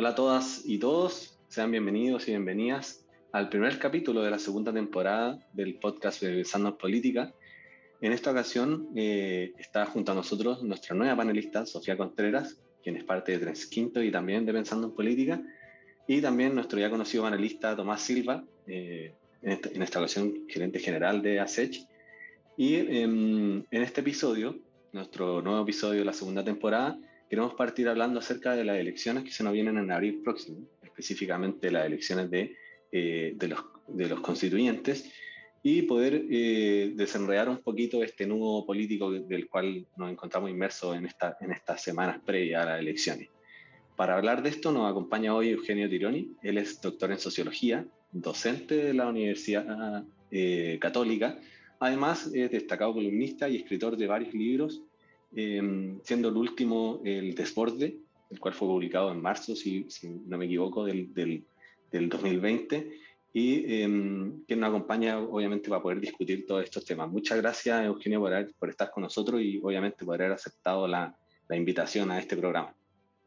Hola a todas y todos, sean bienvenidos y bienvenidas al primer capítulo de la segunda temporada del podcast Pensando en Política. En esta ocasión eh, está junto a nosotros nuestra nueva panelista, Sofía Contreras, quien es parte de Tres Quinto y también de Pensando en Política, y también nuestro ya conocido panelista Tomás Silva, eh, en, esta, ocasión gerente general de ASECH. Y em, en este episodio, nuestro nuevo episodio de la segunda temporada, queremos partir hablando acerca de las elecciones que se nos vienen en abril próximo, específicamente las elecciones de, eh, de, los, de, los, constituyentes, y poder eh, desenredar un poquito este nudo político del cual nos encontramos inmersos en, esta, en estas semanas previas a las elecciones. Para hablar de esto nos acompaña hoy Eugenio Tironi, él es doctor en sociología, docente de la Universidad eh, Católica, además es destacado columnista y escritor de varios libros Em, siendo el último el Desborde, el cual fue publicado en marzo, si, no me equivoco, del, del, del 2020, y em, que nos acompaña obviamente para poder discutir todos estos temas. Muchas gracias, Eugenio, por, por estar con nosotros y obviamente por haber aceptado la, la, invitación a este programa.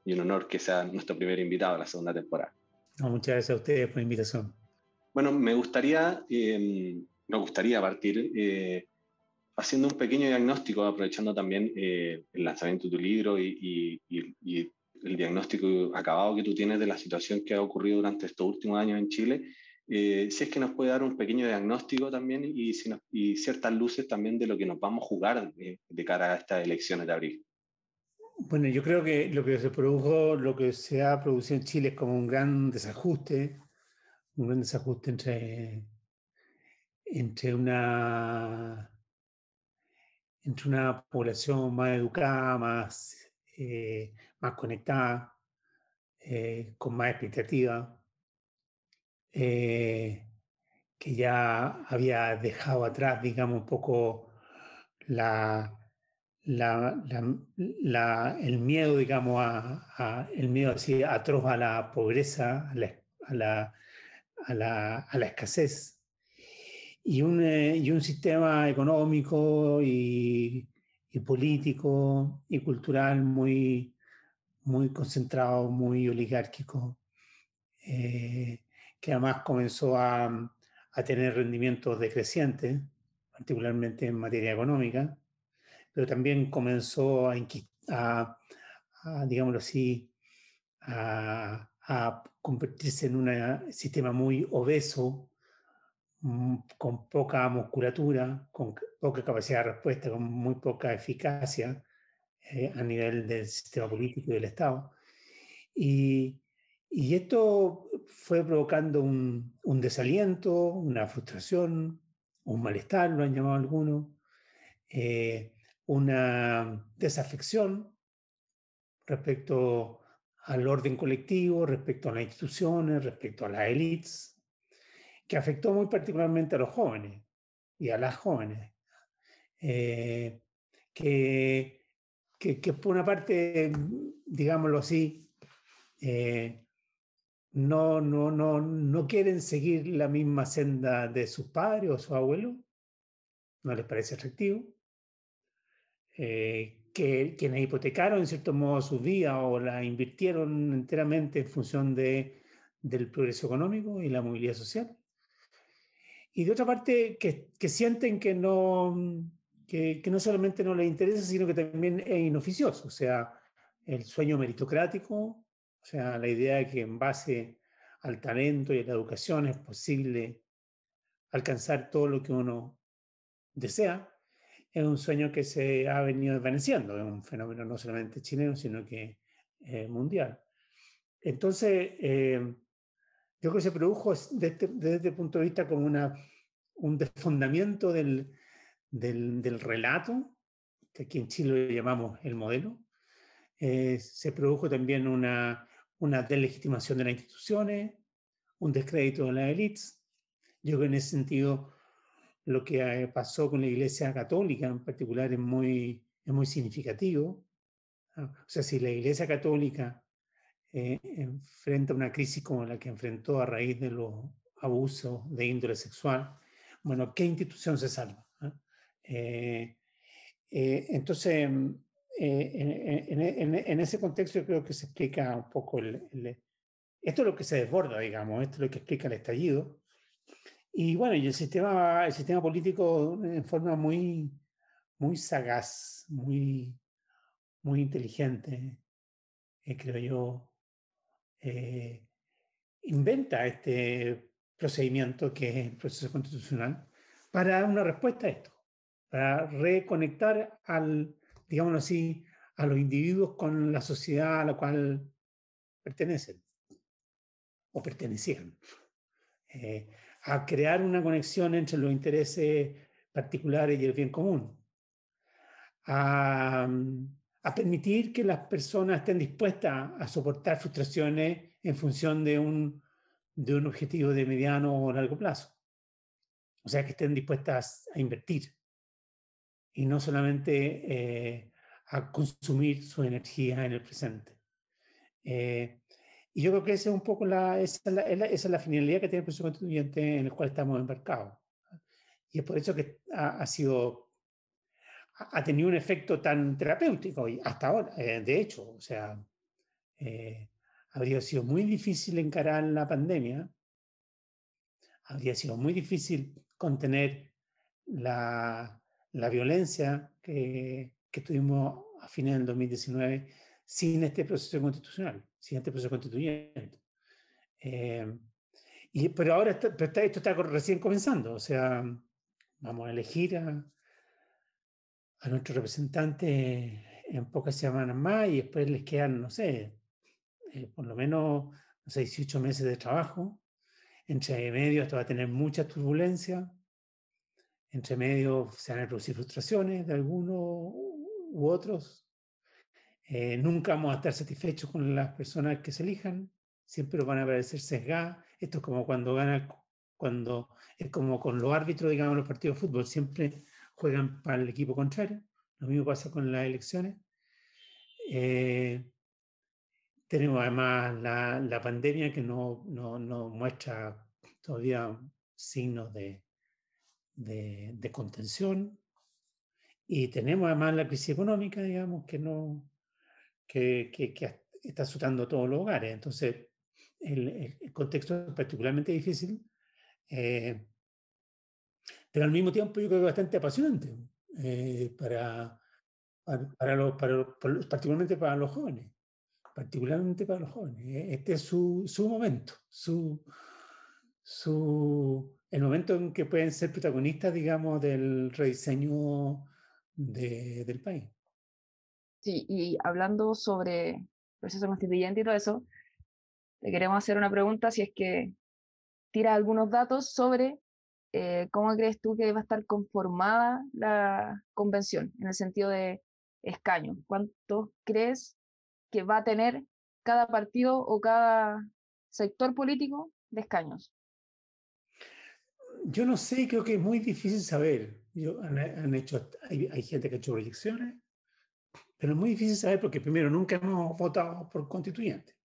Y un honor que sea nuestro primer invitado a la segunda temporada. muchas gracias a ustedes por la invitación. Bueno, me gustaría, eh, me gustaría partir eh, haciendo un pequeño diagnóstico, aprovechando también eh, el lanzamiento de tu libro y, el diagnóstico acabado que tú tienes de la situación que ha ocurrido durante estos últimos años en Chile, eh, si es que nos puede dar un pequeño diagnóstico también y, ciertas luces también de lo que nos vamos a jugar de, de cara a estas elecciones de abril. Bueno, yo creo que lo que se produjo, lo que se ha producido en Chile es como un gran desajuste, un gran desajuste entre, entre una entre una población más educada, más, eh, más conectada, eh, con más expectativa, eh, que ya había dejado atrás, digamos, un poco la, el miedo, digamos, el miedo así atroz a la pobreza, a la, a la, a la escasez y un, eh, y un sistema económico y, político y cultural muy, muy concentrado, muy oligárquico, eh, que además comenzó a, a, tener rendimientos decrecientes, particularmente en materia económica, pero también comenzó a, a, a digámoslo así, a, a convertirse en un sistema muy obeso con poca musculatura, con poca capacidad de respuesta, con muy poca eficacia eh, a nivel del sistema político y del Estado. Y, y esto fue provocando un, un, desaliento, una frustración, un malestar, lo han llamado algunos, eh, una desafección respecto al orden colectivo, respecto a las instituciones, respecto a las élites, que afectó muy particularmente a los jóvenes y a las jóvenes, eh, que, que, por una parte, digámoslo así, eh, no, no, no, no quieren seguir la misma senda de sus padres o sus abuelos, no les parece atractivo, eh, que quienes hipotecaron en cierto modo su vida o la invirtieron enteramente en función de, del progreso económico y la movilidad social, y de otra parte que, que sienten que no, que, que, no solamente no les interesa, sino que también es inoficioso, o sea, el sueño meritocrático, o sea, la idea de que en base al talento y a la educación es posible alcanzar todo lo que uno desea, es un sueño que se ha venido desvaneciendo, es un fenómeno no solamente chileno, sino que eh, mundial. Entonces, eh, yo creo que se produjo desde, desde este punto de vista como una, un desfondamiento del, del, del, relato, que aquí en Chile lo llamamos el modelo. Eh, se produjo también una, una delegitimación de las instituciones, un descrédito de las élites. Yo creo que en ese sentido lo que eh, pasó con la Iglesia Católica en particular es muy, es muy significativo. Ah, o sea, si la Iglesia Católica eh, enfrenta una crisis como la que enfrentó a raíz de los abusos de índole sexual, bueno, ¿qué institución se salva? Eh, eh, entonces, mm, en, en, ese contexto yo creo que se explica un poco el, esto es lo que se desborda, digamos, esto es lo que explica el estallido. Y bueno, y el sistema, el sistema político en forma muy, muy sagaz, muy, muy inteligente, eh, creo yo, eh, inventa este procedimiento que es el proceso constitucional para dar una respuesta a esto, para reconectar al, digámoslo así, a los individuos con la sociedad a la cual pertenecen o pertenecían, eh, a crear una conexión entre los intereses particulares y el bien común, a, a permitir que las personas estén dispuestas a soportar frustraciones en función de un, de un objetivo de mediano o largo plazo. O sea, que estén dispuestas a invertir y no solamente eh, a consumir su energía en el presente. Eh, y yo creo que esa es un poco la, esa es la, esa es la finalidad que tiene el proceso constituyente en el cual estamos embarcados. Y es por eso que ha, ha sido ha tenido un efecto tan terapéutico y hasta ahora, eh, de hecho, o sea, eh, habría sido muy difícil encarar la pandemia, habría sido muy difícil contener la, la violencia que, que, tuvimos a fines del 2019 sin este proceso constitucional, sin este proceso constituyente. Eh, y, pero ahora está, pero está, esto está recién comenzando, o sea, vamos a elegir a, a nuestros representantes en pocas semanas más y después les quedan, no sé, eh, por lo menos no sé, 18 meses de trabajo. Entre medio esto va a tener mucha turbulencia. Entre medio se van a producir frustraciones de algunos u otros. Eh, nunca vamos a estar satisfechos con las personas que se elijan. Siempre van a parecer sesgadas. Esto es como cuando gana, cuando es como con los árbitros, digamos, los partidos de fútbol. Siempre juegan para el equipo contrario. Lo mismo pasa con las elecciones. Eh, tenemos además la, la pandemia que no, no, no, muestra todavía signos de, de, de, contención. Y tenemos además la crisis económica, digamos, que, no, que, que, que está azotando todos los hogares. Entonces, el, el contexto es particularmente difícil. Eh, pero al mismo tiempo yo creo que bastante apasionante eh, para, para, los, para, particularmente para los jóvenes, particularmente para los jóvenes. E, este es su, su momento, su, su, el momento en que pueden ser protagonistas, digamos, del rediseño de, del país. Sí, y hablando sobre proceso constituyente y todo eso, le queremos hacer una pregunta si es que tira algunos datos sobre eh, ¿cómo crees tú que va a estar conformada la convención en el sentido de escaños? ¿Cuántos crees que va a tener cada partido o cada sector político de escaños? Yo no sé, creo que es muy difícil saber. Yo, han, han, hecho, hay, hay, gente que ha hecho proyecciones, pero es muy difícil saber porque primero nunca hemos votado por constituyente,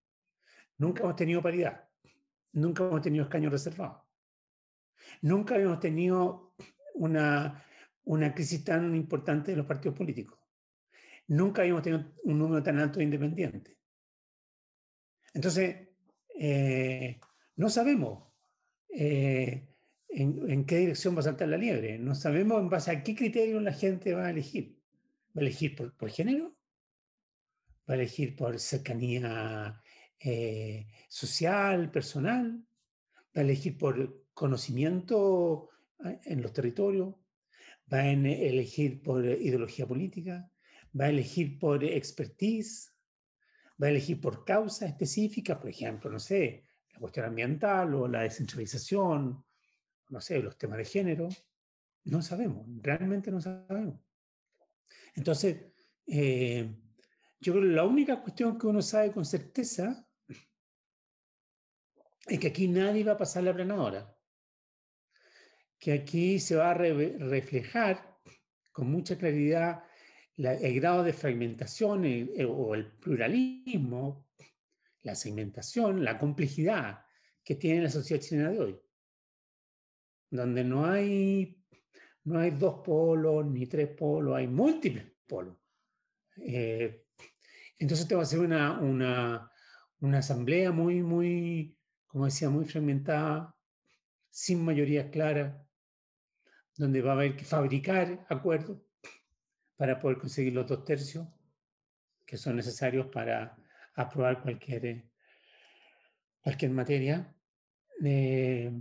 nunca hemos tenido paridad, nunca hemos tenido escaños reservados. Nunca habíamos tenido una, una crisis tan importante de los partidos políticos. Nunca habíamos tenido un número tan alto de independientes. Entonces, eh, no sabemos eh, en, qué dirección va a saltar la liebre. No sabemos en base a qué criterios la gente va a elegir. ¿Va a elegir por, por género? ¿Va a elegir por cercanía eh, social, personal? ¿Va a elegir por conocimiento ah, en los territorios, va a elegir por ideología política, va a elegir por expertise, va a elegir por causa específica, por ejemplo, no sé, la cuestión ambiental o la descentralización, no sé, los temas de género. No sabemos, realmente no sabemos. Entonces, eh, yo creo que la única cuestión que uno sabe con certeza es que aquí nadie va a pasar la planadora que aquí se va a re reflejar con mucha claridad la, el grado de fragmentación o el pluralismo, la segmentación, la complejidad que tiene la sociedad chilena de hoy, donde no hay, no hay dos polos ni tres polos, hay múltiples polos. Eh, entonces te va a hacer una, una, una asamblea muy, muy, como decía, muy fragmentada, sin mayoría clara, donde va a haber que fabricar acuerdos para poder conseguir los dos tercios que son necesarios para aprobar cualquier, cualquier materia, eh,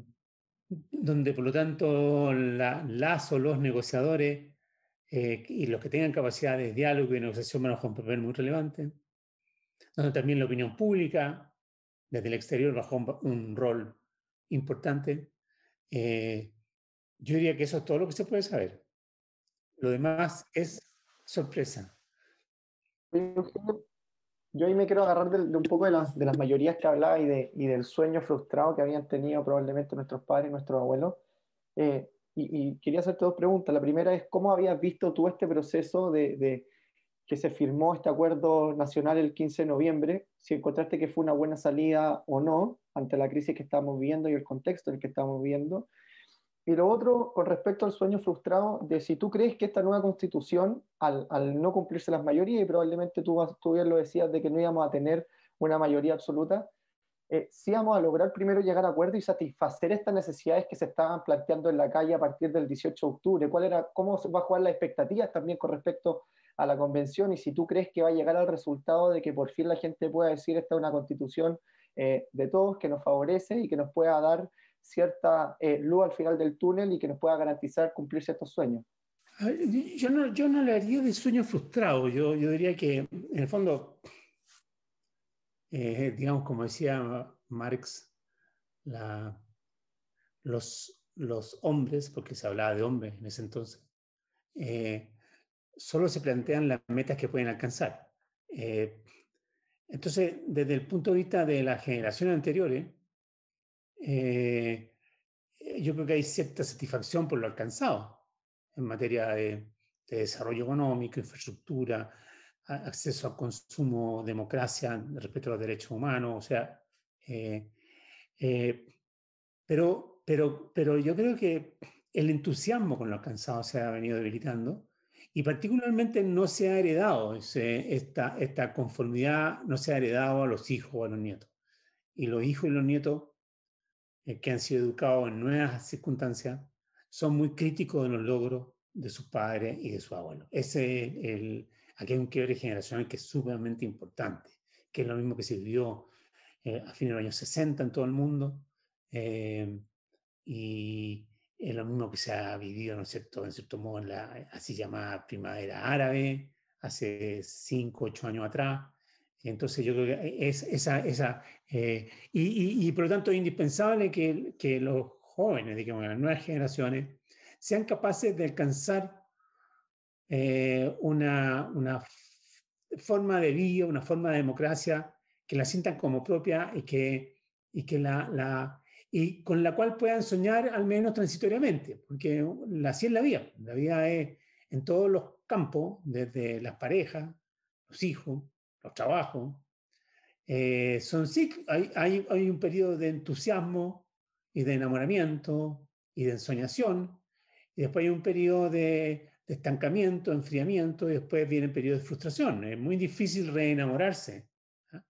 donde por lo tanto la, las o los negociadores eh, y los que tengan capacidad de diálogo y negociación van a jugar un papel muy relevante, donde también la opinión pública desde el exterior va un, un rol importante. Eh, yo diría que eso es todo lo que se puede saber. Lo demás es sorpresa. Yo ahí me quiero agarrar de, un poco de, de, las mayorías que hablaba y, de, y, del sueño frustrado que habían tenido probablemente nuestros padres y nuestros abuelos. Eh, y, quería hacerte dos preguntas. La primera es, ¿cómo habías visto tú este proceso de, de, que se firmó este acuerdo nacional el 15 de noviembre? Si encontraste que fue una buena salida o no ante la crisis que estamos viviendo y el contexto en el que estamos viviendo. Y lo otro, con respecto al sueño frustrado, de si tú crees que esta nueva constitución, al, no cumplirse las mayorías, y probablemente tú, tú, bien lo decías, de que no íbamos a tener una mayoría absoluta, eh, sí vamos a lograr primero llegar a acuerdo y satisfacer estas necesidades que se estaban planteando en la calle a partir del 18 de octubre. ¿Cuál era, ¿Cómo va a jugar las expectativas también con respecto a la convención? Y si tú crees que va a llegar al resultado de que por fin la gente pueda decir esta es una constitución eh, de todos, que nos favorece y que nos pueda dar cierta eh, luz al final del túnel y que nos pueda garantizar cumplirse estos sueños. Yo no, yo no le haría de sueño frustrado, yo, yo diría que en el fondo, eh, digamos como decía Marx, la, los, los hombres, porque se hablaba de hombres en ese entonces, eh, solo se plantean las metas que pueden alcanzar. entonces, desde el punto de vista de las generaciones anteriores, eh, yo creo que hay cierta satisfacción por lo alcanzado en materia de, desarrollo económico, infraestructura, acceso al consumo, democracia, respeto a los derechos humanos, o sea, eh, eh, pero, pero, pero yo creo que el entusiasmo con lo alcanzado se ha venido debilitando y particularmente no se ha heredado esta, esta conformidad, no se ha heredado a los hijos o a los nietos. Y los hijos y los nietos eh, que han sido educados en nuevas circunstancias son muy críticos de los logros de sus padres y de sus abuelos. Ese es el, aquí hay un quiebre generacional que es sumamente importante, que es lo mismo que se vivió eh, a fines de los años 60 en todo el mundo, eh, y es lo mismo que se ha vivido, ¿no es cierto?, en cierto modo, en la así llamada primavera árabe, hace 5, 8 años atrás, entonces yo creo que es esa, esa eh, y, y, por lo tanto es indispensable que, que los jóvenes, digamos, las nuevas generaciones, sean capaces de alcanzar eh, una, una forma de vida, una forma de democracia que la sientan como propia y que, y que la, la y con la cual puedan soñar al menos transitoriamente, porque así es la vida. La vida es en todos los campos, desde las parejas, los hijos, los trabajos, eh, son hay, hay, hay, un periodo de entusiasmo y de enamoramiento y de ensoñación, y después hay un periodo de, de estancamiento, enfriamiento, y después viene el periodo de frustración. Es muy difícil reenamorarse. ¿ah?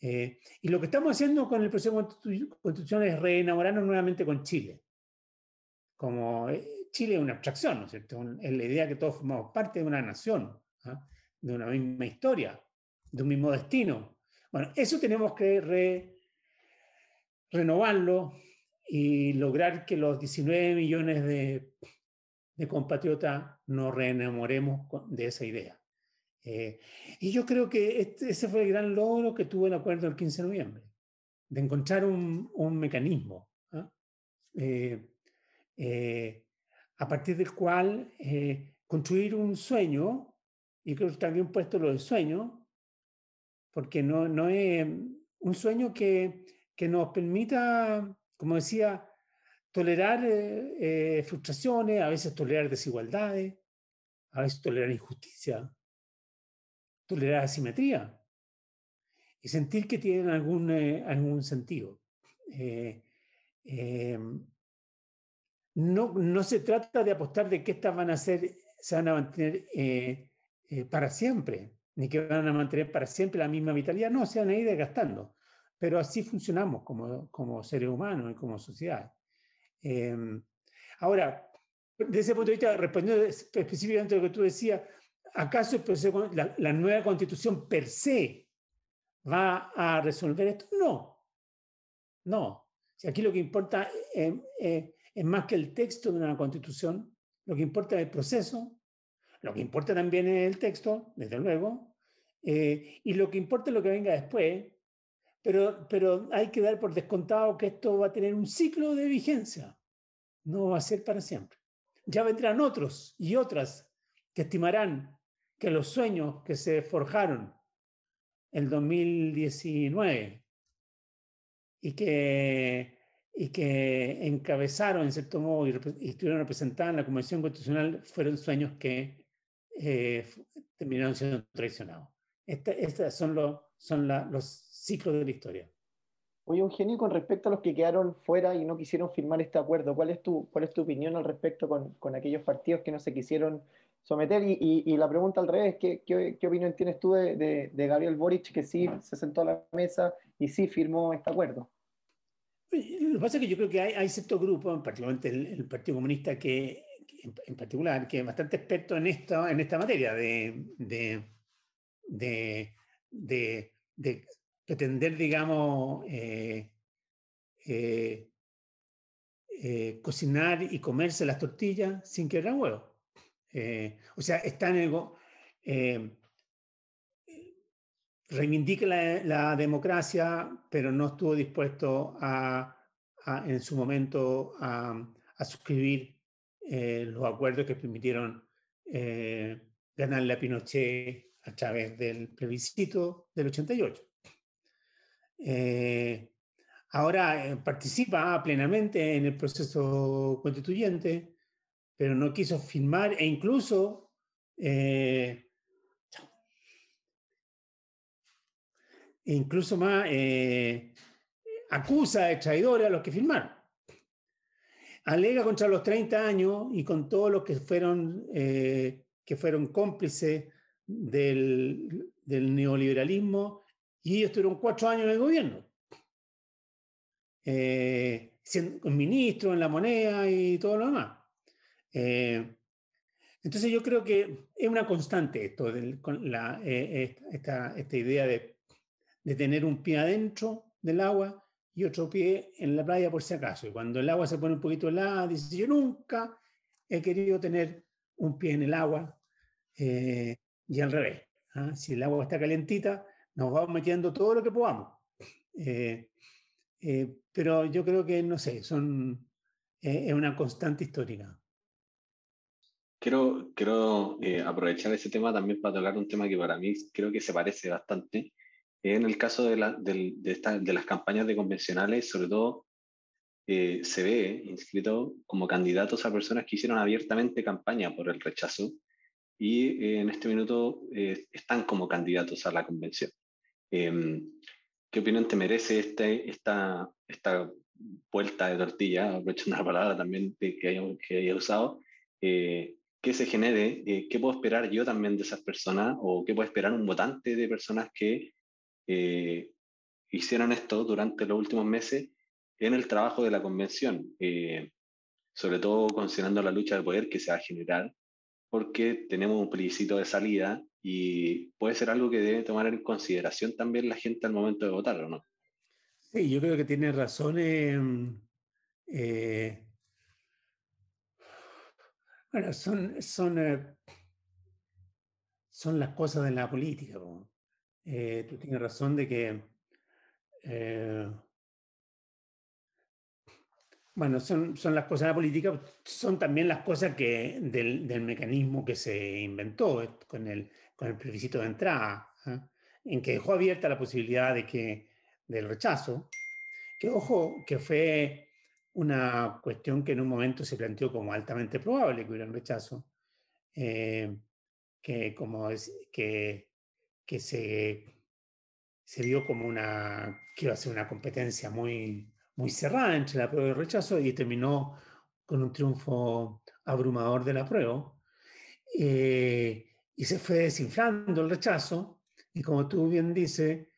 Eh, y lo que estamos haciendo con el proceso constitucional es reenamorarnos nuevamente con Chile. Como eh, Chile es una abstracción, ¿no es cierto? Es la idea que todos formamos parte de una nación, ¿ah? de una misma historia, de un mismo destino. Bueno, eso tenemos que renovarlo y lograr que los 19 millones de, compatriotas nos reenamoremos de esa idea. Eh, y yo creo que este, ese fue el gran logro que tuvo el acuerdo del 15 de noviembre, de encontrar un, un mecanismo ¿ah? eh, eh, a partir del cual construir un sueño, y creo que también puesto lo del sueño, porque no, no es un sueño que, que nos permita, como decía, tolerar eh, eh, frustraciones, a veces tolerar desigualdades, a veces tolerar injusticia, tolerar asimetría y sentir que tienen algún, eh, algún sentido. No, no se trata de apostar de que estas van a ser, se van a mantener para siempre ni que van a mantener para siempre la misma vitalidad, no, se van a ir desgastando. pero así funcionamos como, como seres humanos y como sociedad. Em, ahora, desde ese punto de vista, respondiendo específicamente a lo que tú decías, ¿acaso la, la nueva constitución per se va a resolver esto? No, no. Si aquí lo que importa es, es más que el texto de una constitución, lo que importa es el proceso, lo que importa también es el texto, desde luego, eh, y lo que importa es lo que venga después, pero, pero hay que dar por descontado que esto va a tener un ciclo de vigencia, no va a ser para siempre. Ya vendrán otros y otras que estimarán que los sueños que se forjaron en 2019 y que, y que encabezaron, en cierto modo, y, estuvieron representados en la Convención Constitucional, fueron sueños que eh, terminaron siendo traicionados. Estos son, los, son los ciclos de la historia. Oye, Eugenio, con respecto a los que quedaron fuera y no quisieron firmar este acuerdo, ¿cuál es tu, cuál es tu opinión al respecto con, con aquellos partidos que no se quisieron someter? Y, y, la pregunta al revés, ¿qué, qué, qué opinión tienes tú de, de, de, Gabriel Boric, que sí se sentó a la mesa y sí firmó este acuerdo? Lo que pasa es que yo creo que hay, hay ciertos grupos, particularmente el, el Partido Comunista, que, en, particular, que es bastante experto en, esto, en esta materia de, de, de, de pretender, digamos, eh, eh, eh, cocinar y comerse las tortillas sin quebrar huevo. o sea, está en el... reivindica la, democracia, pero no estuvo dispuesto a, en su momento a, a suscribir los acuerdos que permitieron ganarle a Pinochet a través del plebiscito del 88. Eh, ahora eh, participa plenamente en el proceso constituyente, pero no quiso firmar e incluso eh, e incluso más acusa de traidores a los que firmaron. Alega contra los 30 años y con todos los que fueron, que fueron cómplices del, del neoliberalismo y ellos tuvieron cuatro años el gobierno. Eh, siendo ministro en la moneda y todo lo demás. Eh, entonces yo creo que es una constante esto, con la, eh, esta, esta, idea de, de, tener un pie adentro del agua y otro pie en la playa por si acaso. Y cuando el agua se pone un poquito helada, dice, yo nunca he querido tener un pie en el agua y al revés. ¿ah? Si el agua está calentita, nos vamos metiendo todo lo que podamos. Eh, eh, pero yo creo que, no sé, son, eh, es una constante histórica. Quiero, quiero aprovechar ese tema también para tocar un tema que para mí creo que se parece bastante. En el caso de, la, de, de, de las campañas de convencionales, sobre todo se ve inscrito como candidatos a personas que hicieron abiertamente campaña por el rechazo y en este minuto están como candidatos a la convención. Em, ¿Qué opinión te merece este, esta, esta vuelta de tortilla, aprovechando la palabra también que haya, que haya usado, eh, que se genere, eh, qué puedo esperar yo también de esas personas o qué puede esperar un votante de personas que eh, hicieron esto durante los últimos meses en el trabajo de la convención, sobre todo considerando la lucha de poder que se va a generar, porque tenemos un plebiscito de salida y puede ser algo que debe tomar en consideración también la gente al momento de votar, ¿o no? Sí, yo creo que tiene razón. Eh, bueno, son, son, eh, son las cosas de la política. Eh, tú tienes razón de que bueno, son, son las cosas de la política, son también las cosas que del, del mecanismo que se inventó con el, con el plebiscito de entrada, ¿ah? en que dejó abierta la posibilidad de que, del rechazo, que ojo, que fue una cuestión que en un momento se planteó como altamente probable que hubiera un rechazo, eh, que, como es, que, que se, se vio como una, a ser una competencia muy, muy cerrada entre la prueba y el rechazo y terminó con un triunfo abrumador de la prueba. Eh, y se fue desinflando el rechazo, y como tú bien dices,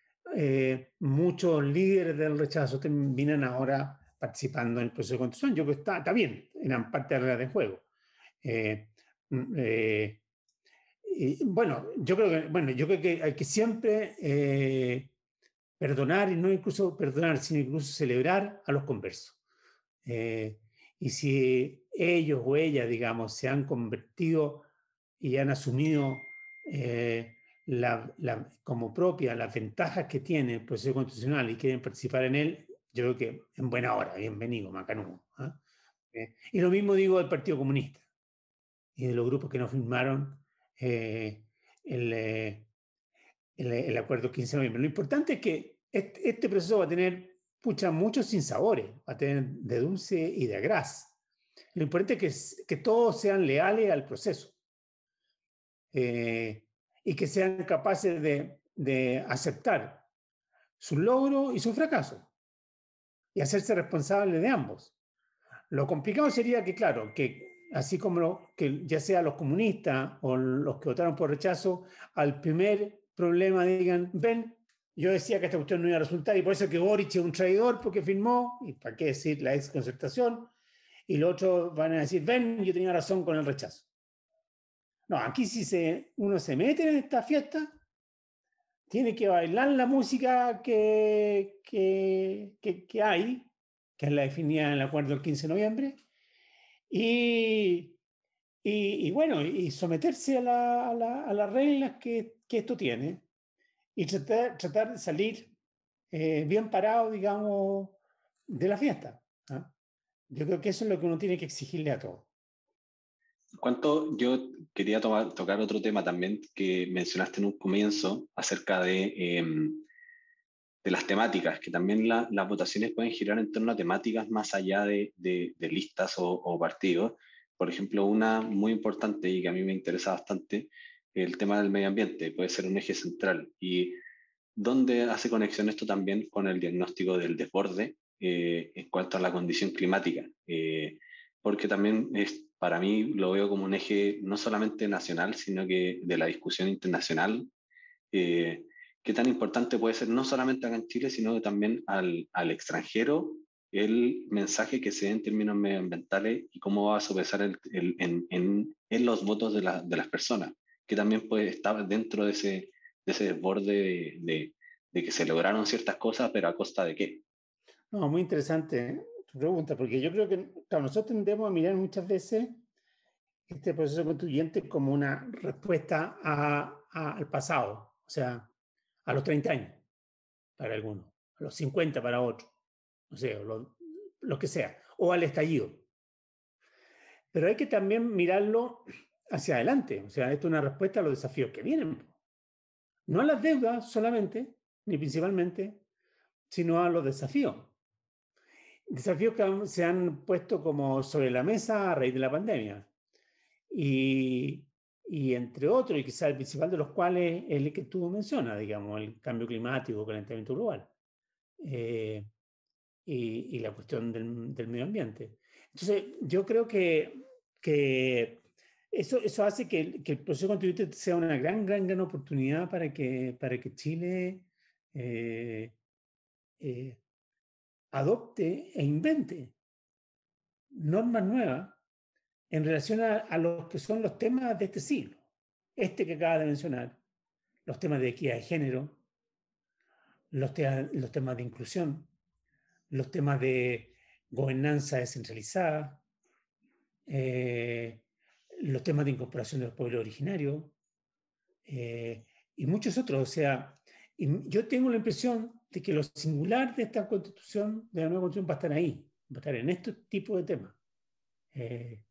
muchos líderes del rechazo terminan ahora participando en el proceso de construcción. Yo creo que está, está bien, eran parte de la reglas de juego. Bueno, yo creo que, bueno, yo creo que hay que siempre perdonar y no incluso perdonar, sino incluso celebrar a los conversos. Eh, y si ellos o ellas, digamos, se han convertido y han asumido eh, la, como propia las ventajas que tiene el proceso constitucional y quieren participar en él, yo creo que en buena hora, bienvenido, Macanudo. ¿ah? Eh, y lo mismo digo del Partido Comunista y de los grupos que no firmaron el, el, el, acuerdo 15 de noviembre. Lo importante es que este, proceso va a tener pucha, muchos sinsabores, va a tener de dulce y de gras. Lo importante es que, que todos sean leales al proceso eh, y que sean capaces de, de aceptar su logro y su fracaso y hacerse responsables de ambos. Lo complicado sería que, claro, que así como que ya sea los comunistas o los que votaron por rechazo, al primer problema digan, ven, yo decía que esta cuestión no iba a resultar y por eso que Boric es un traidor porque firmó, y para qué decir la ex concertación, y los otros van a decir, ven, yo tenía razón con el rechazo. No, aquí si se, uno se mete en esta fiesta, tiene que bailar la música que, que, que, hay, que es la definida en el acuerdo del 15 de noviembre, y, y, bueno, y someterse a, la, a, la, a las reglas que, que esto tiene y tratar, tratar de salir eh, bien parado, digamos, de la fiesta. ¿ah? Yo creo que eso es lo que uno tiene que exigirle a todos. ¿Cuánto yo quería tomar, tocar otro tema también que mencionaste en un comienzo acerca de, em, de las temáticas, que también las votaciones pueden girar en torno a temáticas más allá de, de, listas o, partidos. Por ejemplo, una muy importante y que a mí me interesa bastante el tema del medio ambiente puede ser un eje central. ¿Y dónde hace conexión esto también con el diagnóstico del desborde eh, en cuanto a la condición climática? Eh, porque también es, para mí lo veo como un eje no solamente nacional, sino que de la discusión internacional. Eh, qué tan importante puede ser no solamente acá en Chile, sino también al, al extranjero el mensaje que se dé en términos medioambientales y cómo va a sopesar el, en, en, en, los votos de, la, de las personas que también puede estar dentro de ese, de ese desborde de, de, que se lograron ciertas cosas, pero a costa de qué. No, muy interesante tu pregunta, porque yo creo que nosotros tendemos a mirar muchas veces este proceso constituyente como una respuesta a, al pasado, o sea, a los 30 años para algunos, a los 50 para otros, no sé, lo, lo que sea, o al estallido. Pero hay que también mirarlo hacia adelante. O sea, esto es una respuesta a los desafíos que vienen. No a las deudas solamente, ni principalmente, sino a los desafíos. Desafíos que se han puesto como sobre la mesa a raíz de la pandemia. Y, y entre otros, y quizás el principal de los cuales es el que tú mencionas, digamos, el cambio climático, calentamiento global. Eh, y, y, la cuestión del, del, medio ambiente. Entonces, yo creo que, que eso, eso hace que que el, proceso constituyente sea una gran, gran, gran oportunidad para que, para que Chile eh, eh, adopte e invente normas nuevas en relación a, a, los que son los temas de este siglo. Este que acaba de mencionar, los temas de equidad de género, los, te, los temas de inclusión, los temas de gobernanza descentralizada, eh, los temas de incorporación de los pueblos originarios eh, y muchos otros. O sea, yo tengo la impresión de que lo singular de esta constitución, de la nueva constitución, va a estar ahí, va a estar en este tipo de temas, eh,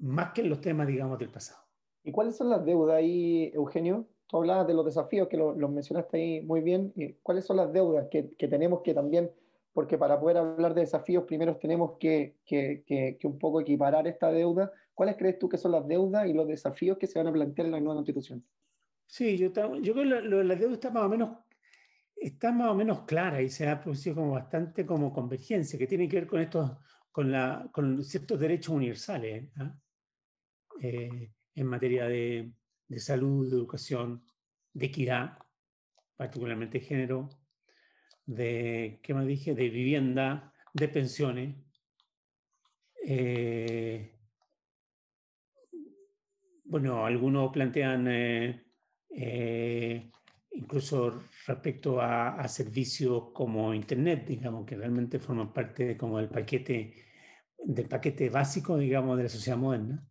más que en los temas, digamos, del pasado. ¿Y cuáles son las deudas ahí, Eugenio? Tú hablabas de los desafíos que los lo mencionaste ahí muy bien. ¿Cuáles son las deudas que, que tenemos que también porque para poder hablar de desafíos primero tenemos que, que, que, un poco equiparar esta deuda ¿Cuáles crees tú que son las deudas y los desafíos que se van a plantear en la nueva constitución? Sí, yo, yo creo que lo, la deuda está más o menos está más o menos clara y se ha producido como bastante como convergencia, que tiene que ver con estos, con, la, con ciertos derechos universales ¿ah? Eh, en materia de, de, salud, de educación, de equidad. particularmente género, de, ¿qué más dije? De vivienda, de pensiones. Eh, bueno, algunos plantean eh, eh, incluso respecto a, servicios como Internet, digamos, que realmente forman parte como del paquete, del paquete básico, digamos, de la sociedad moderna.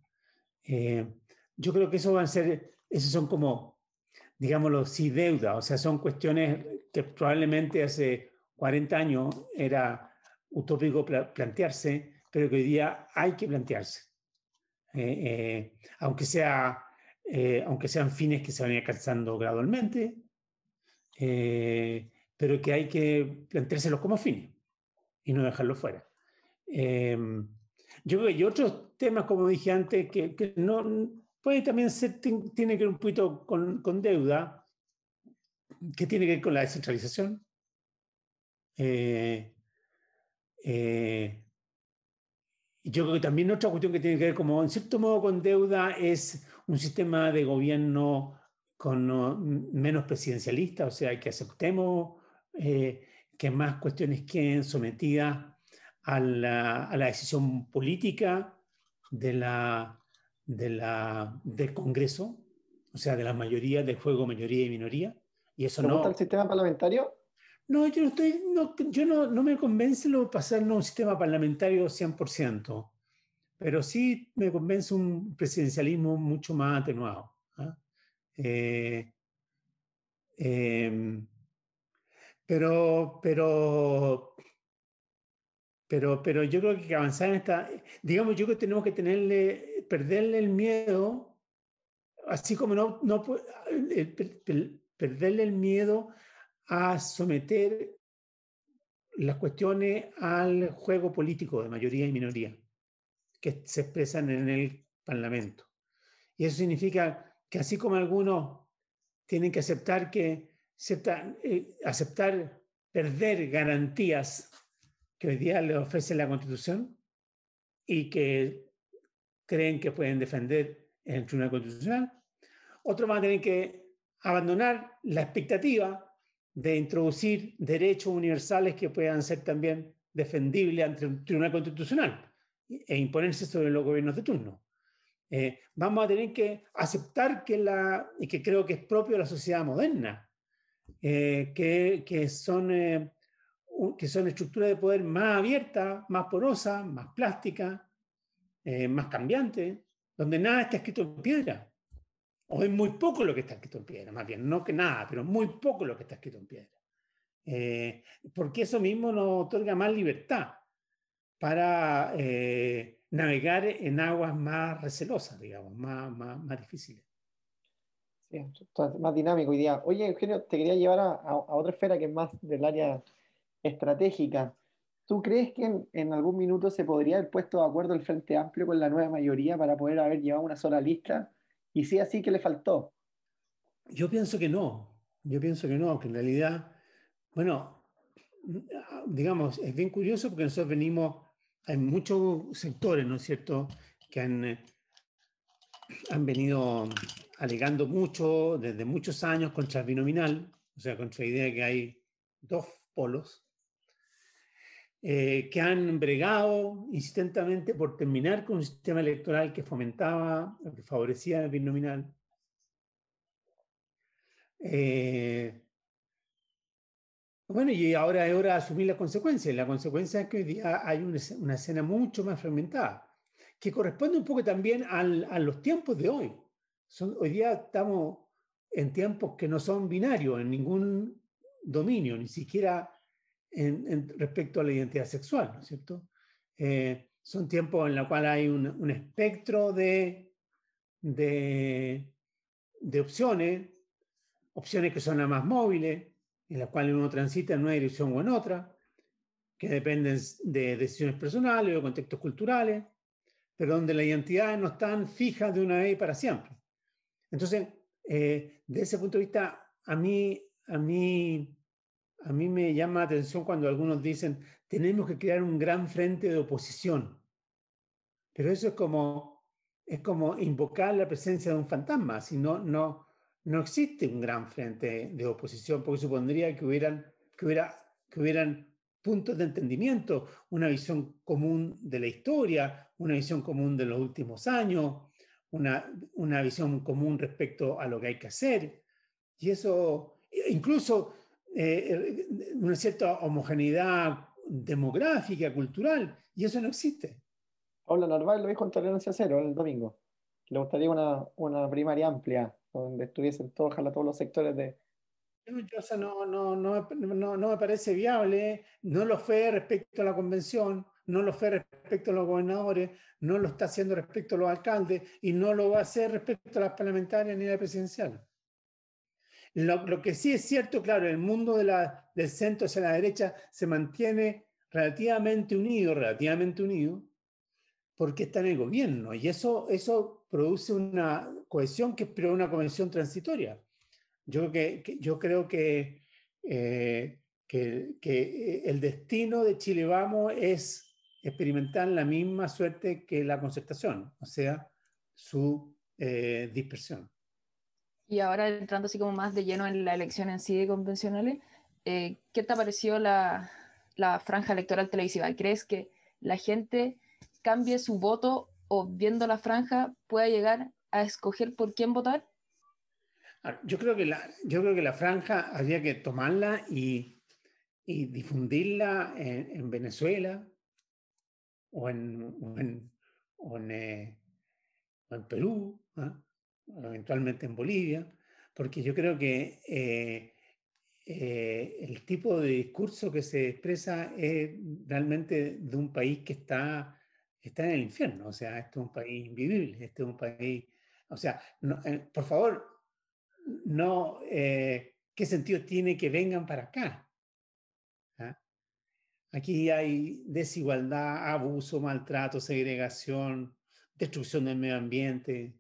Yo creo que eso van a ser, esos son como, digámoslo, sí, deuda, o sea, son cuestiones que probablemente hace 40 años era utópico plantearse, pero que hoy día hay que plantearse. Eh, eh, aunque, sea, eh, aunque sean fines que se van alcanzando gradualmente, pero que hay que planteárselos como fines y no dejarlos fuera. Yo creo que hay otros temas, como dije antes, que, no puede también ser, tiene que ver un poquito con, con deuda, que tiene que ver con la descentralización. Eh, eh, yo creo que también otra cuestión que tiene que ver, como en cierto modo, con deuda es un sistema de gobierno con menos presidencialista, o sea, que aceptemos eh, que más cuestiones queden sometidas a la, a la decisión política de la, de la, del Congreso, o sea, de la mayoría, del juego mayoría y minoría. Y eso no. el sistema parlamentario? No, yo no estoy, no, yo no, no me convence lo pasarnos a un sistema parlamentario 100%, pero sí me convence un presidencialismo mucho más atenuado. ¿ah? Eh, em, pero, pero, pero, pero yo creo que avanzar en esta, digamos, yo creo que tenemos que tenerle, perderle el miedo, así como no, no perderle el miedo a someter las cuestiones al juego político de mayoría y minoría que se expresan en el Parlamento. Y eso significa que así como algunos tienen que aceptar que eh, aceptar perder garantías que hoy día le ofrece la Constitución y que creen que pueden defender en el Tribunal Constitucional, otros van a tener que abandonar la expectativa de introducir derechos universales que puedan ser también defendibles ante un tribunal constitucional e imponerse sobre los gobiernos de turno. Eh, vamos a tener que aceptar que, la, y que creo que es propio de la sociedad moderna, eh, que, que, son, eh, que son estructuras de poder más abiertas, más porosas, más plásticas, más cambiantes, donde nada está escrito en piedra o es muy poco lo que está escrito en piedra, más bien, no que nada, pero muy poco lo que está escrito en piedra. Eh, porque eso mismo nos otorga más libertad para eh, navegar en aguas más recelosas, digamos, más, más, más difíciles. Sí, más dinámico hoy. Oye, Eugenio, te quería llevar a, otra esfera que es más del área estratégica. ¿Tú crees que en, algún minuto se podría haber puesto de acuerdo el Frente Amplio con la nueva mayoría para poder haber llevado una sola lista? Y sí, así que le faltó. Yo pienso que no. Yo pienso que no, que en realidad, bueno, digamos, es bien curioso porque nosotros venimos, hay muchos sectores, ¿no es cierto?, que han, eh, han venido alegando mucho, desde muchos años, contra el binominal, o sea, contra la idea de que hay dos polos, eh, que han bregado insistentemente por terminar con un sistema electoral que fomentaba, que favorecía el binominal. Eh, bueno, y ahora es hora de asumir las consecuencias. La consecuencia es que hoy día hay una, escena mucho más fragmentada, que corresponde un poco también a los tiempos de hoy. hoy día estamos en tiempos que no son binarios en ningún dominio, ni siquiera en, respecto a la identidad sexual, ¿no es cierto? Eh, son tiempos en los cuales hay un, espectro de, de, de, opciones, opciones que son las más móviles, en las cuales uno transita en una dirección o en otra, que dependen de decisiones personales o contextos culturales, pero donde las identidades no están fijas de una vez para siempre. Entonces, eh, de ese punto de vista, a mí, a mí a mí me llama la atención cuando algunos dicen, tenemos que crear un gran frente de oposición. Pero eso es como, es como invocar la presencia de un fantasma, si no, no, no existe un gran frente de oposición, porque supondría que hubieran, que hubiera, que hubieran puntos de entendimiento, una visión común de la historia, una visión común de los últimos años, una, una visión común respecto a lo que hay que hacer. Y eso, incluso eh, una cierta homogeneidad demográfica, cultural, y eso no existe. Paula Narváez lo dijo en Tolerancia Cero el domingo. Le gustaría una, una primaria amplia, donde estuviesen todos, ojalá todos los sectores de... No, no, no, no, no me parece viable, no lo fue respecto a la convención, no lo fue respecto a los gobernadores, no lo está haciendo respecto a los alcaldes y no lo va a hacer respecto a las parlamentarias ni a la presidencial. Lo, que sí es cierto, claro, el mundo de la, del centro hacia la derecha se mantiene relativamente unido, relativamente unido, porque está en el gobierno y eso, eso produce una cohesión que es pero una convención transitoria. Yo, que, yo creo que, eh, que, el destino de Chile Vamos es experimentar la misma suerte que la concertación, o sea, su eh, dispersión. Y ahora entrando así como más de lleno en la elección en sí de convencionales, eh, ¿qué te pareció la, la franja electoral televisiva? ¿Crees que la gente cambie su voto o viendo la franja pueda llegar a escoger por quién votar? Yo creo que la, yo creo que la franja habría que tomarla y, y difundirla en, Venezuela o en, o en, eh, Perú, ¿ah? Eventualmente en Bolivia, porque yo creo que eh, eh, el tipo de discurso que se expresa es realmente de un país que está está en el infierno. O sea, este es un país invivible, este es un país, o sea, eh, por favor, no, ¿qué sentido tiene que vengan para acá? ¿Ah? Aquí hay desigualdad, abuso, maltrato, segregación, destrucción del medio ambiente.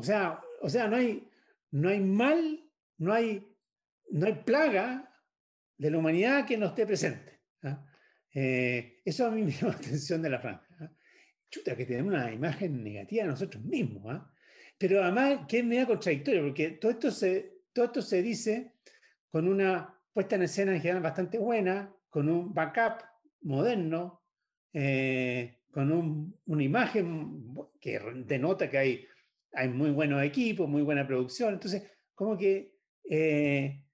O sea, o sea no, hay, no hay mal, no hay, no hay plaga de la humanidad que no esté presente. ¿ah? Eh, eso a mí me llama la atención de la franja chuta, que tenemos una imagen negativa de nosotros mismos. ¿ah? Pero además, que es media contradictorio, porque todo esto, se, todo esto se dice con una puesta en escena en general bastante buena, con un backup moderno, eh, con un, una imagen que denota que hay, hay muy buenos equipos, muy buena producción. Entonces, como que eh,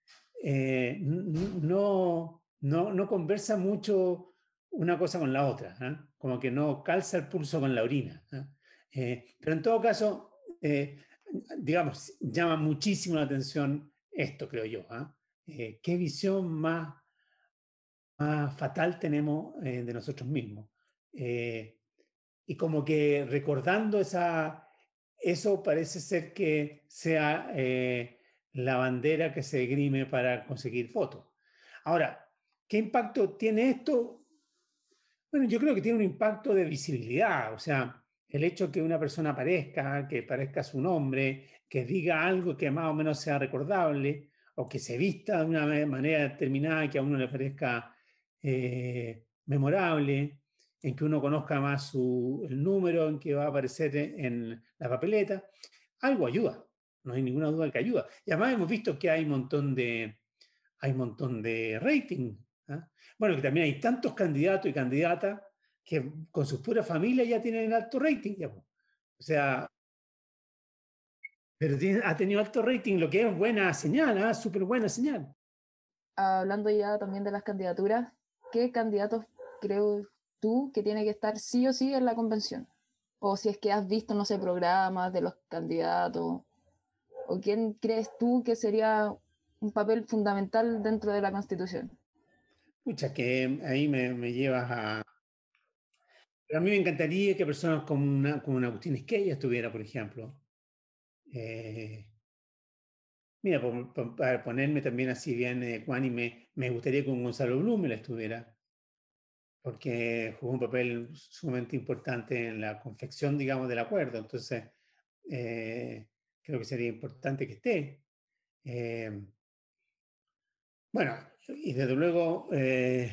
eh, no, no, no conversa mucho una cosa con la otra, ¿ah? como que no calza el pulso con la orina. ¿ah? Eh, pero en todo caso, digamos, llama muchísimo la atención esto, creo yo. ¿ah? ¿Qué visión más fatal tenemos de nosotros mismos? y como que recordando esa, eso parece ser que sea la bandera que se grime para conseguir votos. Ahora, ¿qué impacto tiene esto? Bueno, yo creo que tiene un impacto de visibilidad, o sea, el hecho que una persona aparezca, que parezca su nombre, que diga algo que más o menos sea recordable, o que se vista de una manera determinada que a uno le parezca eh, memorable, en que uno conozca más su, el número en que va a aparecer en la papeleta, algo ayuda, no hay ninguna duda que ayuda. Y además hemos visto que hay un montón de, hay un montón de rating ¿ah? Bueno, que también hay tantos candidatos y candidatas que con sus puras familias ya tienen alto rating. O sea, pero ha tenido alto rating, lo que es buena señal, ¿ah? súper buena señal. Hablando ya también de las candidaturas, ¿qué candidatos creo tú que tiene que estar sí o sí en la convención? O si es que has visto, no sé, programas de los candidatos, o quién crees tú que sería un papel fundamental dentro de la constitución? Muchas que ahí me, me, llevas a... Pero a mí me encantaría que personas como una, como una Agustín Esquella estuviera, por ejemplo. Eh, mira, para ponerme también así bien eh, me, me gustaría que un Gonzalo Blumel estuviera, porque jugó un papel sumamente importante en la confección, digamos, del acuerdo. Entonces, eh, creo que sería importante que esté. Eh, bueno, y desde luego, eh,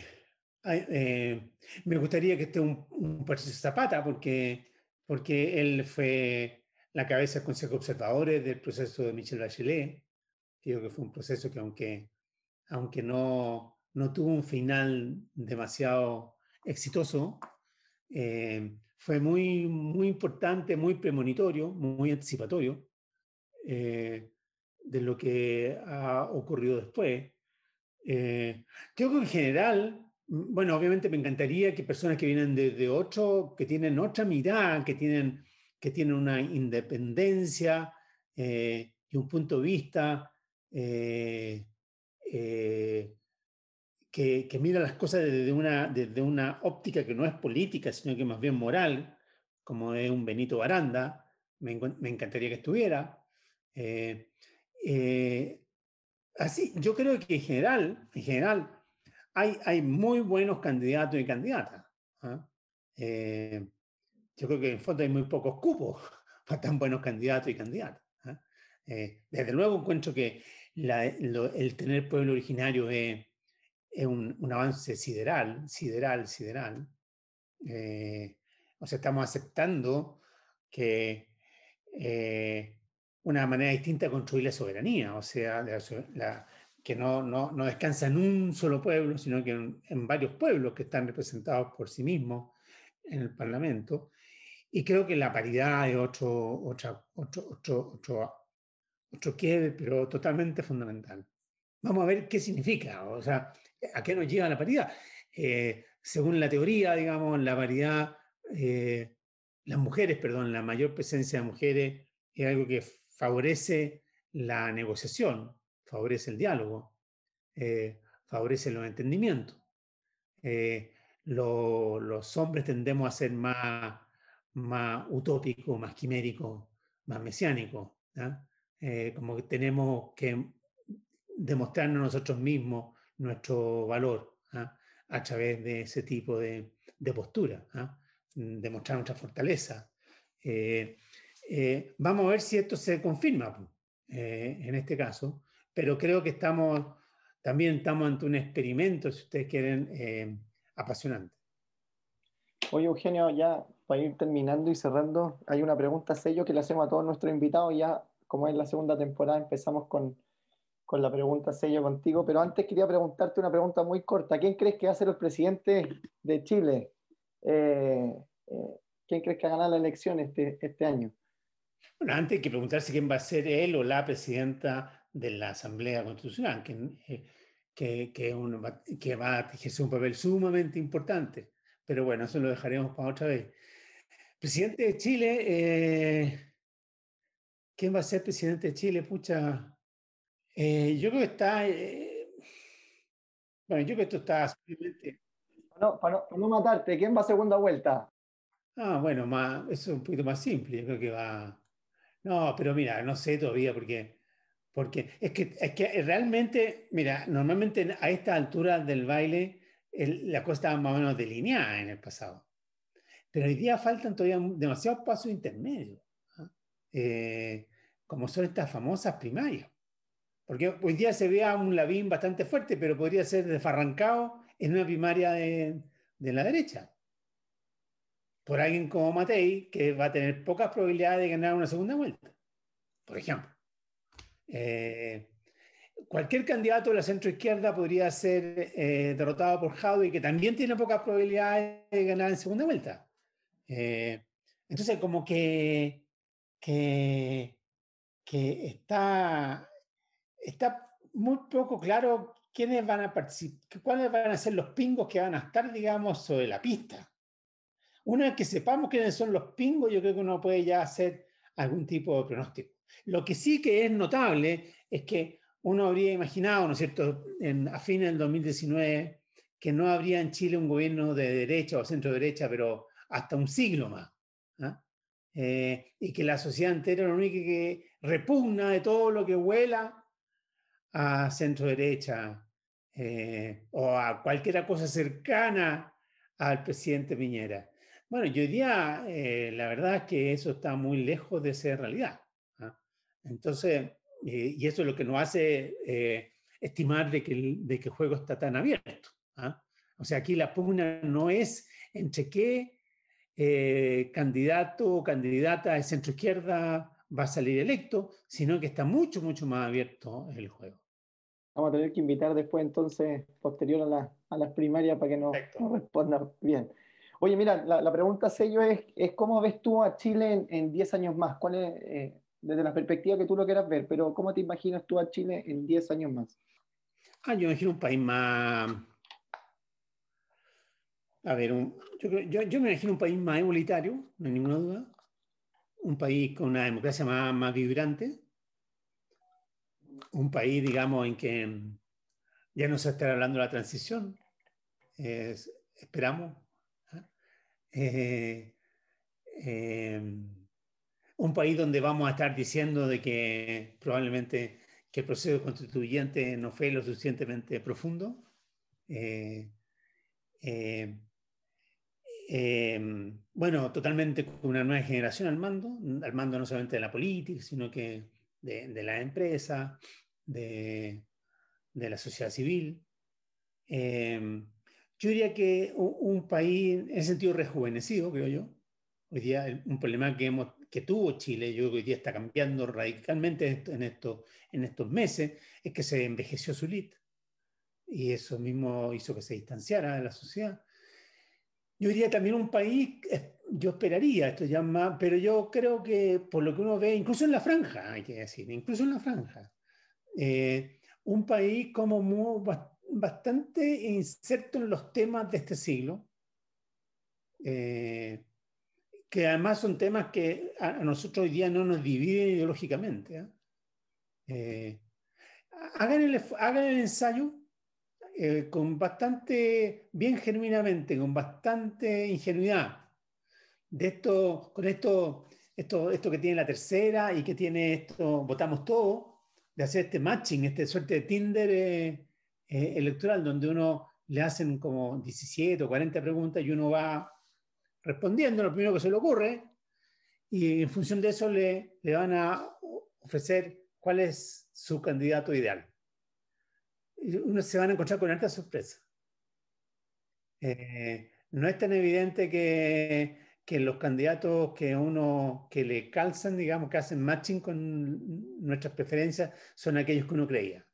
eh, me gustaría que esté un, un Zapata, porque, porque él fue la cabeza del Consejo de Observadores del proceso de Michel Bachelet. Creo que fue un proceso que aunque, aunque no, no tuvo un final demasiado exitoso, eh, fue muy, muy importante, muy premonitorio, muy anticipatorio eh, de lo que ha ocurrido después. Eh, creo que en general, mm, bueno, obviamente me encantaría que personas que vienen de, de otro, que tienen otra mirada, que tienen, que tienen una independencia y un punto de vista que, mira las cosas desde una, desde una óptica que no es política, sino que más bien moral, como es un Benito Baranda, me, encantaría que estuviera. Eh, eh, así, yo creo que en general, en general hay, hay muy buenos candidatos y candidatas. ¿ah? Eh, yo creo que en fondo hay muy pocos cupos para tan buenos candidatos y candidatas. ¿ah? desde luego encuentro que el tener pueblo originario es es un, avance sideral, sideral, sideral. Eh, o sea, estamos aceptando que eh, una manera distinta de construir la soberanía, o sea, que no, no, no, descansa en un solo pueblo, sino que en, varios pueblos que están representados por sí mismos en el Parlamento. Y creo que la paridad es otro, otro, otro, otro, otro, otro pero totalmente fundamental. Vamos a ver qué significa. O sea, ¿A qué nos lleva la paridad? Eh, según la teoría, digamos, la paridad, eh, las mujeres, perdón, la mayor presencia de mujeres es algo que favorece la negociación, favorece el diálogo, eh, favorece los entendimientos. los hombres tendemos a ser más, más utópicos, más quiméricos, más mesiánicos. como que tenemos que demostrarnos nosotros mismos nuestro valor ¿ah? a través de ese tipo de, postura, ¿ah? mm, demostrar nuestra fortaleza. Eh, eh, vamos a ver si esto se confirma eh, en este caso, pero creo que estamos, también estamos ante un experimento, si ustedes quieren, apasionante. Oye, Eugenio, ya para ir terminando y cerrando, hay una pregunta sello que le hacemos a todos nuestros invitados. Ya, como es la segunda temporada, empezamos con con la pregunta sello contigo, pero antes quería preguntarte una pregunta muy corta. ¿Quién crees que va a ser el presidente de Chile? Eh, eh, ¿Quién crees que va a ganar la elección este, este año? Bueno, antes hay que preguntarse quién va a ser él o la presidenta de la Asamblea Constitucional, eh, que, que, que va a ejercer un papel sumamente importante. Pero bueno, eso lo dejaremos para otra vez. Presidente de Chile, ¿quién va a ser presidente de Chile? Pucha, eh, yo creo que está. Eh, bueno, yo creo que esto está simplemente. No, para, no, matarte, ¿quién va a segunda vuelta? Ah, bueno, más, eso es un poquito más simple. Yo creo que va. No, pero mira, no sé todavía porque. Porque es que, es que realmente, mira, normalmente a esta altura del baile la cosa estaba más o menos delineada en el pasado. Pero hoy día faltan todavía demasiados pasos intermedios, ¿ah? eh, como son estas famosas primarias. Porque hoy día se ve a un Lavín bastante fuerte, pero podría ser desfarrancado en una primaria de, la derecha. Por alguien como Matei, que va a tener pocas probabilidades de ganar una segunda vuelta, por ejemplo. Eh, cualquier candidato de la centroizquierda podría ser eh, derrotado por Jaude, que también tiene pocas probabilidades de ganar en segunda vuelta. Eh, entonces, como que, que, que está está muy poco claro quiénes van a participar, cuáles van a ser los pingos que van a estar, digamos, sobre la pista. Una vez que sepamos quiénes son los pingos, yo creo que uno puede ya hacer algún tipo de pronóstico. Lo que sí que es notable es que uno habría imaginado, ¿no es cierto?, en, a fines del 2019, que no habría en Chile un gobierno de derecha o centro derecha, pero hasta un siglo más. ¿ah? Eh, y que la sociedad entera lo único que repugna de todo lo que vuela a centro derecha eh, o a cualquier cosa cercana al presidente Piñera. Bueno, yo diría, eh, la verdad es que eso está muy lejos de ser realidad. ¿ah? Entonces, eh, y eso es lo que nos hace estimar de que, el, de que juego está tan abierto. ¿ah? O sea, aquí la pugna no es entre qué candidato o candidata de centro izquierda va a salir electo, sino que está mucho, mucho más abierto el juego. Vamos a tener que invitar después, entonces, posterior a, las primarias, para que nos, responda bien. Oye, mira, la, pregunta sello es, es, ¿cómo ves tú a Chile en 10 años más? ¿Cuál es, eh, desde la perspectiva que tú lo quieras ver, pero ¿cómo te imaginas tú a Chile en 10 años más? Ah, yo imagino un país más... A ver, yo, yo, me imagino un país más igualitario, no hay ninguna duda. Un país con una democracia más, más vibrante. Un país, digamos, en que ya no se está hablando de la transición. esperamos. ¿ah? Eh, eh, un país donde vamos a estar diciendo de que probablemente que el proceso constituyente no fue lo suficientemente profundo. Eh, bueno, totalmente con una nueva generación al mando, al mando no solamente de la política, sino que de, la empresa, de, de, la sociedad civil. Em, yo diría que un, país en ese sentido rejuvenecido, creo yo. Hoy día un problema que hemos que tuvo Chile, yo creo que hoy día está cambiando radicalmente en, esto, en estos meses, es que se envejeció su elite. Y eso mismo hizo que se distanciara de la sociedad. Yo diría también un país, yo esperaría esto ya más, pero yo creo que por lo que uno ve, incluso en la franja, hay que decir, incluso en la franja, eh, un país como muy, bastante inserto en los temas de este siglo. Eh, que además son temas que a, nosotros hoy día no nos dividen ideológicamente. ¿eh? Eh, hagan, el, hagan, el, ensayo con bastante, bien genuinamente, con bastante ingenuidad, de esto, con esto, esto, esto que tiene la tercera y que tiene esto, votamos todo, de hacer este matching, este suerte de Tinder electoral, donde uno le hacen como 17 o 40 preguntas y uno va respondiendo lo primero que se le ocurre y en función de eso le, le van a ofrecer cuál es su candidato ideal. Y uno se van a encontrar con alta sorpresa. Eh, no es tan evidente que, que, los candidatos que uno que le calzan, digamos, que hacen matching con nuestras preferencias, son aquellos que uno creía.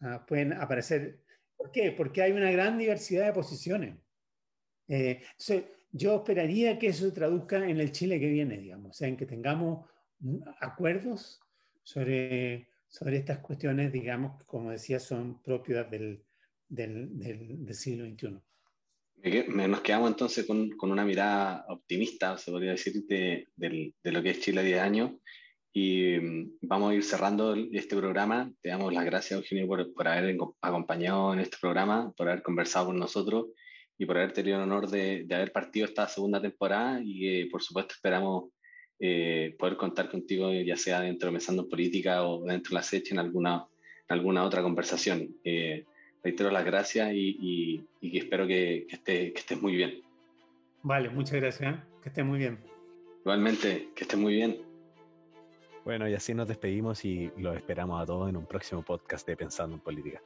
Ah, pueden aparecer. ¿Por qué? Porque hay una gran diversidad de posiciones. Eh, yo esperaría que eso se traduzca en el Chile que viene, digamos, o sea, en que tengamos acuerdos sobre, sobre estas cuestiones, digamos, que como decía, son propias del, del, del, siglo XXI. Nos quedamos entonces con, con, una mirada optimista, se podría decir, de, de, lo que es Chile a 10 años. Y mm, vamos a ir cerrando este programa. Te damos las gracias, Eugenio, por, por haber acompañado en este programa, por haber conversado con nosotros y por haber tenido el honor de, de haber partido esta segunda temporada y por supuesto esperamos eh, poder contar contigo ya sea dentro de Mesando Política o dentro de la SECH en alguna, en alguna otra conversación. Eh, reitero las gracias y, y, espero que, que, esté, que estés muy bien. Vale, muchas gracias. ¿eh? Que estés muy bien. Igualmente, que estés muy bien. Bueno, y así nos despedimos y los esperamos a todos en un próximo podcast de Pensando en Política.